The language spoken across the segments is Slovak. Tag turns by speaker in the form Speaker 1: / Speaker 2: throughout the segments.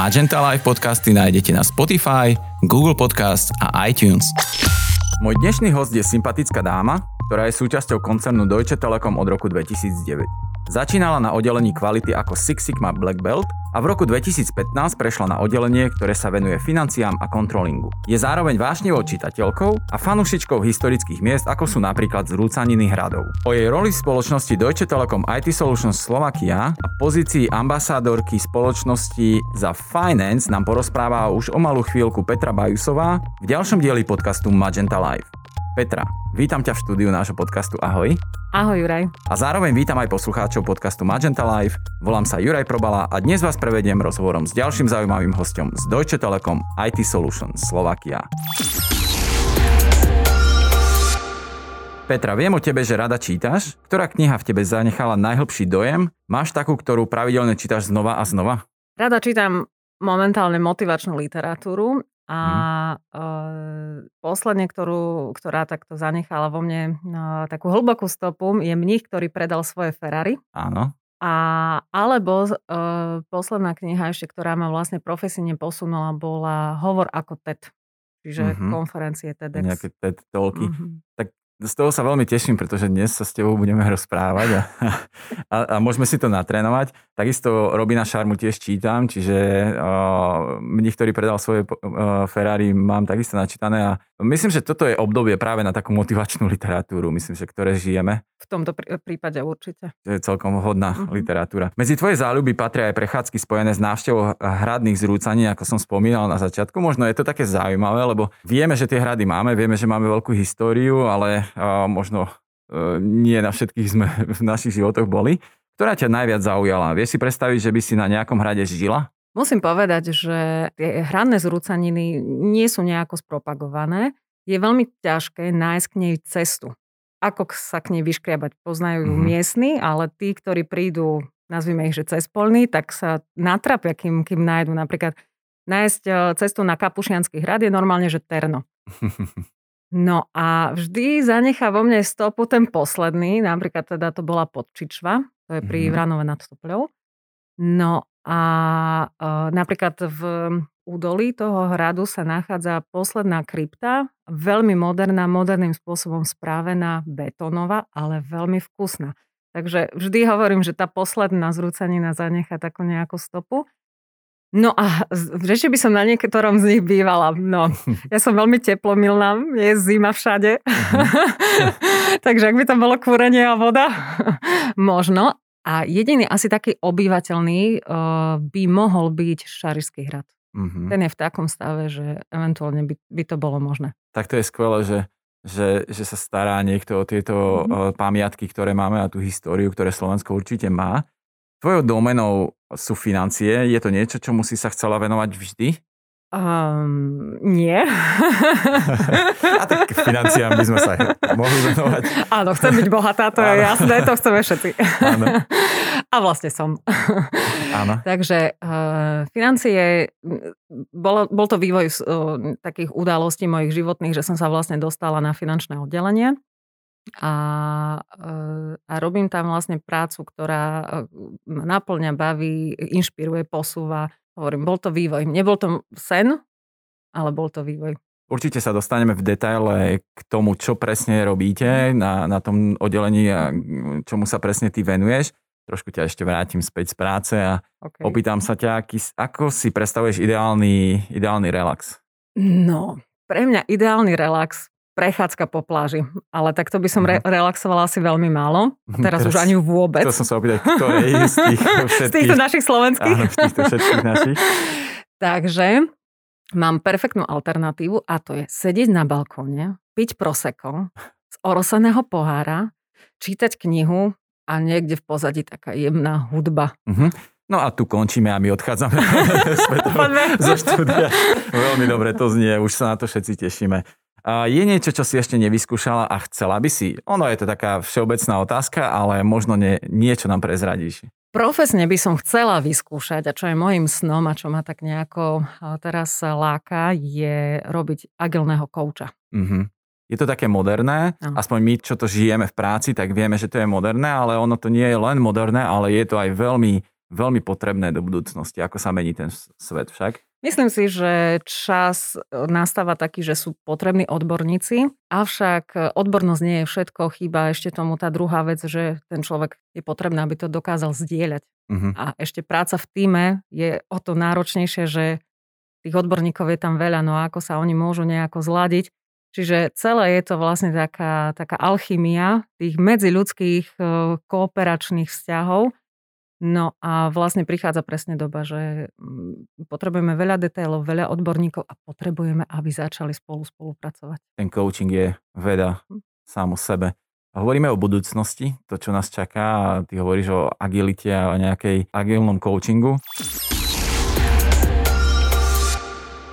Speaker 1: Magenta Live podcasty nájdete na Spotify, Google Podcast a iTunes. Môj dnešný host je sympatická dáma, ktorá je súčasťou koncernu Deutsche Telekom od roku 2009. Začínala na oddelení kvality ako Six Sigma Black Belt a v roku 2015 prešla na oddelenie, ktoré sa venuje financiám a kontrolingu. Je zároveň vášnivou čitateľkou a fanušičkou historických miest, ako sú napríklad zrúcaniny hradov. O jej roli v spoločnosti Deutsche Telekom IT Solutions Slovakia a pozícii ambasádorky spoločnosti za Finance nám porozpráva už o malú chvíľku Petra Bajusová v ďalšom dieli podcastu Magenta Live. Petra, vítam ťa v štúdiu nášho podcastu Ahoj.
Speaker 2: Ahoj Juraj.
Speaker 1: A zároveň vítam aj poslucháčov podcastu Magenta Live. Volám sa Juraj Probala a dnes vás prevediem rozhovorom s ďalším zaujímavým hostom z Deutsche Telekom IT Solutions Slovakia. Petra, viem o tebe, že rada čítaš. Ktorá kniha v tebe zanechala najhlbší dojem? Máš takú, ktorú pravidelne čítaš znova a znova?
Speaker 2: Rada čítam momentálne motivačnú literatúru a uh, posledne, ktorú, ktorá takto zanechala vo mne uh, takú hlbokú stopu, je mních, ktorý predal svoje Ferrari.
Speaker 1: Áno.
Speaker 2: A, alebo uh, posledná kniha ešte, ktorá ma vlastne profesíne posunula, bola Hovor ako TED. Čiže uh-huh. konferencie TEDx.
Speaker 1: Nejaké TED talky. Uh-huh. Tak z toho sa veľmi teším, pretože dnes sa s tebou budeme rozprávať a, a, a môžeme si to natrénovať. Takisto Robina Šarmu tiež čítam, čiže uh, ktorý predal svoje uh, Ferrari, mám takisto načítané a myslím, že toto je obdobie práve na takú motivačnú literatúru, myslím, že ktoré žijeme.
Speaker 2: V tomto prípade určite.
Speaker 1: To je celkom hodná uh-huh. literatúra. Medzi tvoje záľuby patria aj prechádzky spojené s návštevou hradných zrúcaní, ako som spomínal na začiatku. Možno je to také zaujímavé, lebo vieme, že tie hrady máme, vieme, že máme veľkú históriu, ale uh, možno uh, nie na všetkých sme v našich životoch boli. Ktorá ťa najviac zaujala? Vieš si predstaviť, že by si na nejakom hrade žila?
Speaker 2: Musím povedať, že tie hradné zrúcaniny nie sú nejako spropagované. Je veľmi ťažké nájsť k nej cestu. Ako sa k nej vyškriabať? Poznajú ju mm-hmm. miestni, ale tí, ktorí prídu, nazvime ich, že cez polný, tak sa natrapia, kým, kým nájdu napríklad nájsť e, cestu na Kapušianský hrad je normálne, že terno. No a vždy zanechá vo mne stopu ten posledný, napríklad teda to bola Podčičva, to je pri mm-hmm. Vranove nad Stopľou. No a e, napríklad v údolí toho hradu sa nachádza posledná krypta, veľmi moderná, moderným spôsobom správená, betónová, ale veľmi vkusná. Takže vždy hovorím, že tá posledná zrúcanina zanechá takú nejakú stopu. No a že by som na niektorom z nich bývala. No, ja som veľmi teplomilná, je zima všade. Mm-hmm. Takže ak by tam bolo kúrenie a voda, možno. A jediný asi taký obyvateľný uh, by mohol byť Šarišský hrad. Mm-hmm. Ten je v takom stave, že eventuálne by, by to bolo možné.
Speaker 1: Tak to je skvelé, že, že, že sa stará niekto o tieto mm-hmm. pamiatky, ktoré máme a tú históriu, ktoré Slovensko určite má. Tvojou domenou sú financie. Je to niečo, čomu si sa chcela venovať vždy?
Speaker 2: Um, nie.
Speaker 1: A tak financiám by sme sa mohli venovať.
Speaker 2: Áno, chcem byť bohatá, to je Áno. jasné, to chceme všetci. Áno. A vlastne som.
Speaker 1: Áno.
Speaker 2: Takže uh, financie, bol, bol to vývoj uh, takých udalostí mojich životných, že som sa vlastne dostala na finančné oddelenie. A, uh, a robím tam vlastne prácu, ktorá ma naplňa, baví, inšpiruje, posúva Hovorím, bol to vývoj. Nebol to sen, ale bol to vývoj.
Speaker 1: Určite sa dostaneme v detaile k tomu, čo presne robíte na, na tom oddelení a čomu sa presne ty venuješ. Trošku ťa ešte vrátim späť z práce a okay. opýtam sa ťa, aký, ako si predstavuješ ideálny, ideálny relax?
Speaker 2: No, pre mňa ideálny relax prechádzka po pláži. Ale takto by som re- mhm. relaxovala asi veľmi málo. A mhm, teraz, teraz už ani vôbec.
Speaker 1: To som sa opýtať, kto je z tých všetkých.
Speaker 2: z týchto našich slovenských.
Speaker 1: Áno, z týchto všetkých našich.
Speaker 2: Takže mám perfektnú alternatívu a to je sedieť na balkóne, piť proseko z oroseného pohára, čítať knihu a niekde v pozadí taká jemná hudba. Uh-huh.
Speaker 1: No a tu končíme a my odchádzame zo štúdia. Veľmi dobre to znie, už sa na to všetci tešíme. Je niečo, čo si ešte nevyskúšala a chcela by si? Ono je to taká všeobecná otázka, ale možno nie, niečo nám prezradíš.
Speaker 2: Profesne by som chcela vyskúšať a čo je môjim snom a čo ma tak nejako teraz láka, je robiť agilného kouča. Mm-hmm.
Speaker 1: Je to také moderné, no. aspoň my, čo to žijeme v práci, tak vieme, že to je moderné, ale ono to nie je len moderné, ale je to aj veľmi veľmi potrebné do budúcnosti, ako sa mení ten svet však.
Speaker 2: Myslím si, že čas e, nastáva taký, že sú potrební odborníci, avšak e, odbornosť nie je všetko, chýba ešte tomu tá druhá vec, že ten človek je potrebný, aby to dokázal zdieľať. Uh-huh. A ešte práca v týme je o to náročnejšie, že tých odborníkov je tam veľa, no a ako sa oni môžu nejako zladiť. Čiže celé je to vlastne taká, taká alchymia tých medziľudských e, kooperačných vzťahov, No a vlastne prichádza presne doba, že mm, potrebujeme veľa detailov, veľa odborníkov a potrebujeme, aby začali spolu spolupracovať.
Speaker 1: Ten coaching je veda hm. sám o sebe. A hovoríme o budúcnosti, to, čo nás čaká ty hovoríš o agilite a o nejakej agilnom coachingu.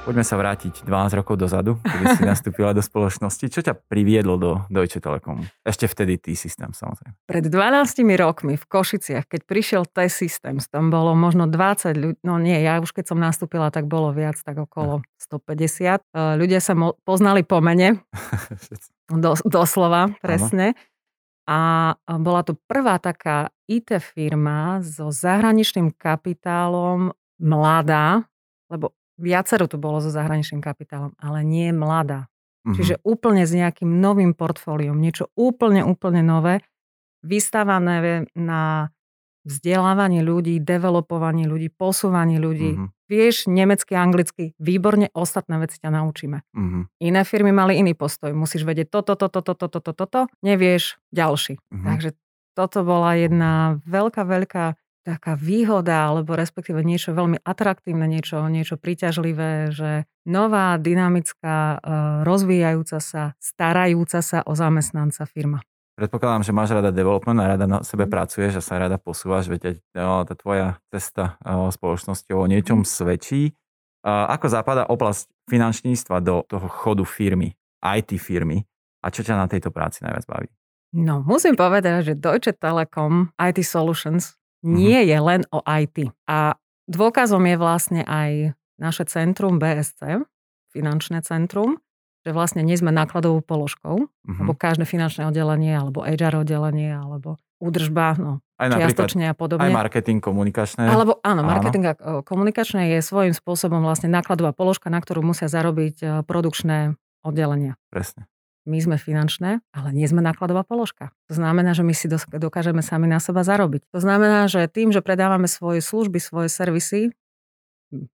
Speaker 1: Poďme sa vrátiť 12 rokov dozadu, kedy si nastúpila do spoločnosti. Čo ťa priviedlo do Deutsche Telekom? Ešte vtedy T-System samozrejme.
Speaker 2: Pred 12 rokmi v Košiciach, keď prišiel T-Systems, tam bolo možno 20 ľudí, no nie, ja už keď som nastúpila, tak bolo viac, tak okolo 150. E, ľudia sa mo- poznali po mene, do, doslova, presne. A bola to prvá taká IT firma so zahraničným kapitálom, mladá, lebo Viacero tu bolo so zahraničným kapitálom, ale nie mladá. Mm-hmm. Čiže úplne s nejakým novým portfóliom, niečo úplne, úplne nové, vystávané na vzdelávanie ľudí, developovanie ľudí, posúvanie ľudí. Mm-hmm. Vieš nemecky, anglicky, výborne, ostatné veci ťa naučíme. Mm-hmm. Iné firmy mali iný postoj. Musíš vedieť toto, toto, toto, toto, toto, toto, nevieš ďalší. Mm-hmm. Takže toto bola jedna veľká, veľká taká výhoda, alebo respektíve niečo veľmi atraktívne, niečo, niečo príťažlivé, že nová, dynamická, e, rozvíjajúca sa, starajúca sa o zamestnanca firma.
Speaker 1: Predpokladám, že máš rada development a rada na sebe mhm. pracuješ a sa rada posúvaš, veď no, tá tvoja cesta o spoločnosti o niečom mhm. svedčí. Ako zapadá oblasť finančníctva do toho chodu firmy, IT firmy a čo ťa na tejto práci najviac baví?
Speaker 2: No, musím povedať, že Deutsche Telekom IT Solutions. Nie je len o IT. A dôkazom je vlastne aj naše centrum BSC, finančné centrum, že vlastne nie sme nákladovou položkou, uh-huh. lebo každé finančné oddelenie, alebo HR oddelenie, alebo údržba, no, aj čiastočne a podobne.
Speaker 1: Aj marketing komunikačné.
Speaker 2: Alebo áno, marketing áno. komunikačné je svojím spôsobom vlastne nákladová položka, na ktorú musia zarobiť e, produkčné oddelenia.
Speaker 1: Presne
Speaker 2: my sme finančné, ale nie sme nákladová položka. To znamená, že my si dokážeme sami na seba zarobiť. To znamená, že tým, že predávame svoje služby, svoje servisy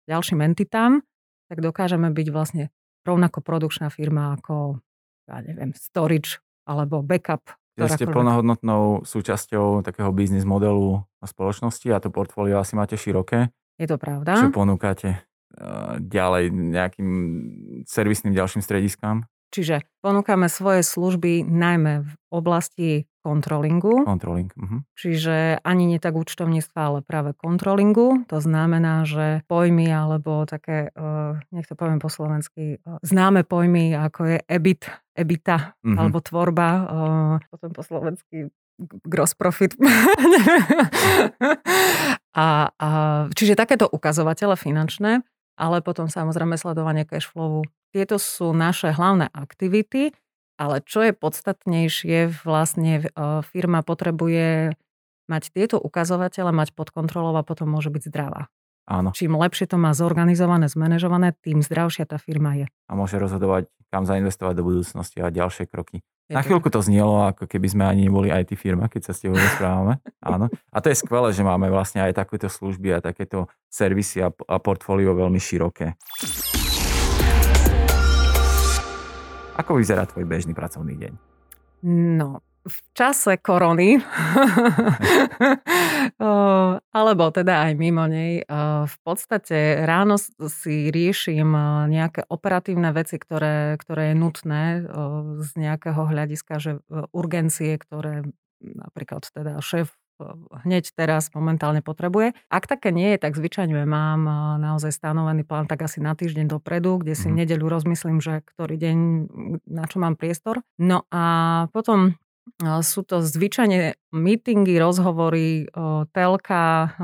Speaker 2: ďalším entitám, tak dokážeme byť vlastne rovnako produkčná firma ako, ja neviem, storage alebo backup.
Speaker 1: Vy ste plnohodnotnou súčasťou takého biznis modelu spoločnosti a to portfólio asi máte široké.
Speaker 2: Je to pravda.
Speaker 1: Čo ponúkate eh, ďalej nejakým servisným ďalším strediskám?
Speaker 2: Čiže ponúkame svoje služby najmä v oblasti kontrolingu.
Speaker 1: Controlling. Uh-huh.
Speaker 2: Čiže ani nie tak účtovníctva, ale práve kontrolingu. To znamená, že pojmy alebo také, uh, nech to poviem po slovensky, uh, známe pojmy ako je EBIT, EBITA uh-huh. alebo tvorba, uh, potom po slovensky gross profit. a, a, čiže takéto ukazovatele finančné, ale potom samozrejme sledovanie cash flowu tieto sú naše hlavné aktivity, ale čo je podstatnejšie, vlastne e, firma potrebuje mať tieto ukazovatele, mať pod kontrolou a potom môže byť zdravá.
Speaker 1: Áno.
Speaker 2: Čím lepšie to má zorganizované, zmanéžované, tým zdravšia tá firma je.
Speaker 1: A môže rozhodovať, kam zainvestovať do budúcnosti a ďalšie kroky. Je Na chvíľku to znielo, ako keby sme ani neboli IT firma, keď sa s tebou rozprávame. Áno. A to je skvelé, že máme vlastne aj takéto služby a takéto servisy a, a portfólio veľmi široké. Ako vyzerá tvoj bežný pracovný deň?
Speaker 2: No, v čase korony, alebo teda aj mimo nej, v podstate ráno si riešim nejaké operatívne veci, ktoré, ktoré je nutné z nejakého hľadiska, že urgencie, ktoré napríklad teda šéf hneď teraz momentálne potrebuje. Ak také nie je, tak zvyčajne mám naozaj stanovený plán tak asi na týždeň dopredu, kde si mm. nedeľu rozmyslím, že ktorý deň, na čo mám priestor. No a potom sú to zvyčajne meetingy, rozhovory, telka,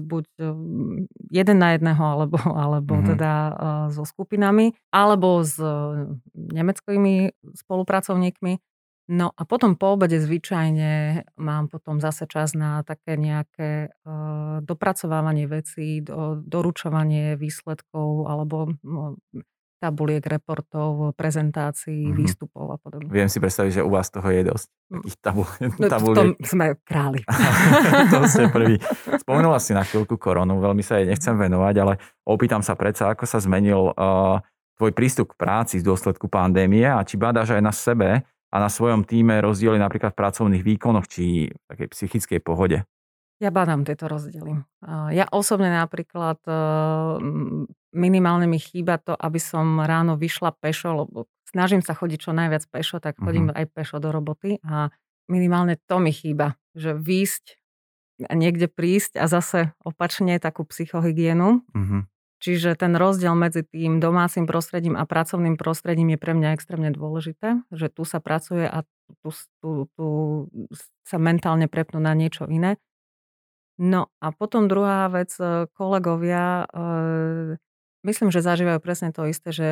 Speaker 2: buď jeden na jedného, alebo, alebo mm-hmm. teda so skupinami, alebo s nemeckými spolupracovníkmi. No a potom po obede zvyčajne mám potom zase čas na také nejaké dopracovávanie vecí, do, doručovanie výsledkov alebo tabuliek, reportov, prezentácií, mm-hmm. výstupov a podobne.
Speaker 1: Viem si predstaviť, že u vás toho je dosť. Mm. Takých tabuliek.
Speaker 2: No, tabuliek. To sme králi.
Speaker 1: to ste prvý. Spomenula si na chvíľku koronu, veľmi sa jej nechcem venovať, ale opýtam sa predsa, ako sa zmenil uh, tvoj prístup k práci z dôsledku pandémie a či badáš aj na sebe a na svojom týme rozdiely napríklad v pracovných výkonoch či v takej psychickej pohode?
Speaker 2: Ja badám tieto rozdiely. Ja osobne napríklad e, minimálne mi chýba to, aby som ráno vyšla pešo, lebo snažím sa chodiť čo najviac pešo, tak chodím uh-huh. aj pešo do roboty a minimálne to mi chýba, že výjsť a niekde prísť a zase opačne takú psychohygienu. Uh-huh. Čiže ten rozdiel medzi tým domácim prostredím a pracovným prostredím je pre mňa extrémne dôležité, že tu sa pracuje a tu, tu, tu sa mentálne prepnú na niečo iné. No a potom druhá vec, e, kolegovia, e, myslím, že zažívajú presne to isté, že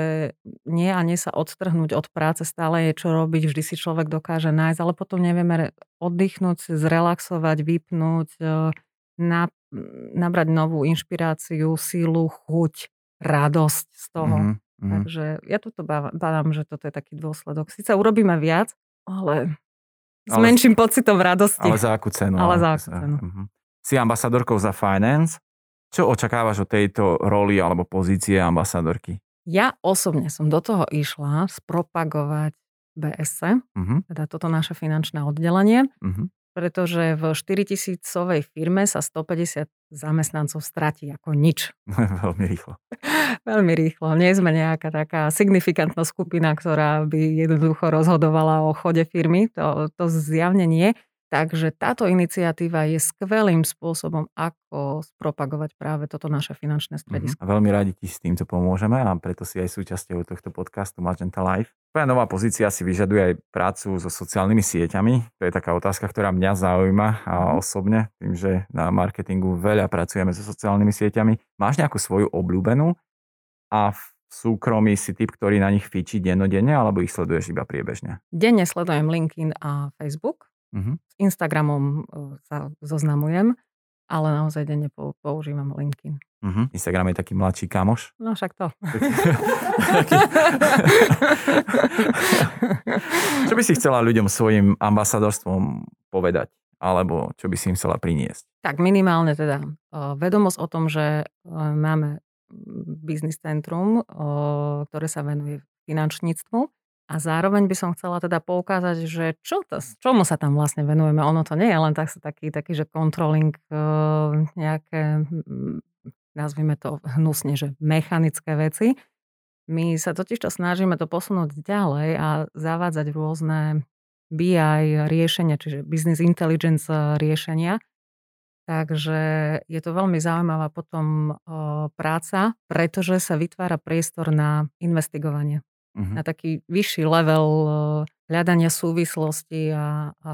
Speaker 2: nie a nie sa odtrhnúť od práce, stále je čo robiť, vždy si človek dokáže nájsť, ale potom nevieme oddychnúť, zrelaxovať, vypnúť, e, na, nabrať novú inšpiráciu, sílu, chuť, radosť z toho. Mm-hmm. Takže ja toto bádam, že toto je taký dôsledok. Sice urobíme viac, ale s ale, menším pocitom radosti.
Speaker 1: Ale za akú cenu?
Speaker 2: Ale za akú cenu.
Speaker 1: Uh-huh. Si ambasadorkou za finance. Čo očakávaš od tejto roli alebo pozície ambasadorky?
Speaker 2: Ja osobne som do toho išla spropagovať BSC, uh-huh. teda toto naše finančné oddelenie. Uh-huh pretože v 4000 firme sa 150 zamestnancov stratí ako nič.
Speaker 1: Veľmi rýchlo.
Speaker 2: Veľmi rýchlo. Nie sme nejaká taká signifikantná skupina, ktorá by jednoducho rozhodovala o chode firmy. To, to zjavne nie. Takže táto iniciatíva je skvelým spôsobom, ako spropagovať práve toto naše finančné mhm. stredisko.
Speaker 1: Mm-hmm. A veľmi radi ti s týmto pomôžeme a preto si aj súčasťou tohto podcastu Magenta Live. Tvoja nová pozícia si vyžaduje aj prácu so sociálnymi sieťami. To je taká otázka, ktorá mňa zaujíma a mhm. osobne, tým, že na marketingu veľa pracujeme so sociálnymi sieťami. Máš nejakú svoju obľúbenú a v súkromí si typ, ktorý na nich fičí dennodenne, alebo ich sleduješ iba priebežne?
Speaker 2: Denne sledujem LinkedIn a Facebook Uh-huh. S Instagramom e, sa zoznamujem, ale naozaj denne používam LinkedIn.
Speaker 1: Uh-huh. Instagram je taký mladší kamoš?
Speaker 2: No však to.
Speaker 1: čo by si chcela ľuďom svojim ambasadorstvom povedať? Alebo čo by si im chcela priniesť?
Speaker 2: Tak minimálne teda vedomosť o tom, že máme biznis centrum, ktoré sa venuje finančníctvu a zároveň by som chcela teda poukázať, že čo to, čomu sa tam vlastne venujeme. Ono to nie je len tak, taký, taký že controlling uh, nejaké, nazvime to hnusne, že mechanické veci. My sa totiž to snažíme to posunúť ďalej a zavádzať rôzne BI riešenia, čiže business intelligence riešenia. Takže je to veľmi zaujímavá potom uh, práca, pretože sa vytvára priestor na investigovanie uh-huh. na taký vyšší level eh, hľadania súvislosti a, a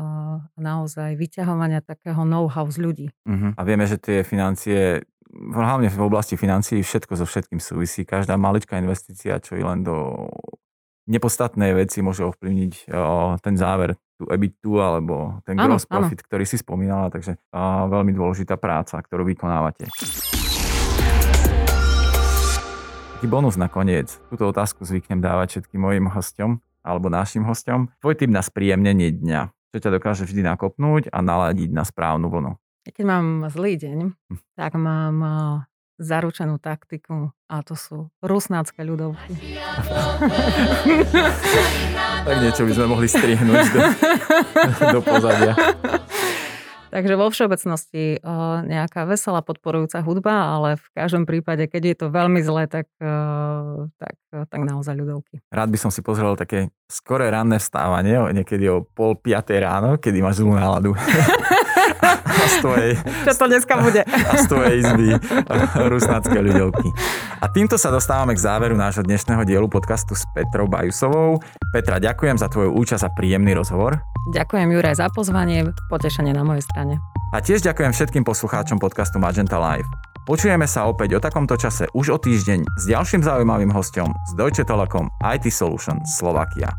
Speaker 2: naozaj vyťahovania takého know-how z ľudí.
Speaker 1: Uh-huh. A vieme, že tie financie, hlavne v oblasti financií, všetko so všetkým súvisí. Každá maličká investícia, čo je len do nepodstatné veci, môže ovplyvniť o, eh, ten záver, tú EBITu alebo ten gross profit, áno. ktorý si spomínala. Takže o, veľmi dôležitá práca, ktorú vykonávate. Taký bonus nakoniec. Túto otázku zvyknem dávať všetkým mojim hostom alebo našim hostom. Tvoj tip na spríjemnenie dňa. Čo ťa dokáže vždy nakopnúť a naladiť na správnu vlnu.
Speaker 2: Keď mám zlý deň, hm. tak mám zaručenú taktiku a to sú rusnácké ľudovky.
Speaker 1: tak niečo by sme mohli strihnúť do, do pozadia.
Speaker 2: Takže vo všeobecnosti uh, nejaká veselá podporujúca hudba, ale v každom prípade, keď je to veľmi zlé, tak, uh, tak, tak naozaj ľudovky.
Speaker 1: Rád by som si pozrel také skoré ranné vstávanie, niekedy o pol piatej ráno, kedy máš zlú náladu. a z tvojej,
Speaker 2: Čo to dneska bude?
Speaker 1: a z tvojej izby rusnácké ľudovky. A týmto sa dostávame k záveru nášho dnešného dielu podcastu s Petrou Bajusovou. Petra, ďakujem za tvoju účasť a príjemný rozhovor.
Speaker 2: Ďakujem Juraj za pozvanie, potešenie na mojej strane.
Speaker 1: A tiež ďakujem všetkým poslucháčom podcastu Magenta Live. Počujeme sa opäť o takomto čase už o týždeň s ďalším zaujímavým hostom z Deutsche Telekom IT Solutions Slovakia.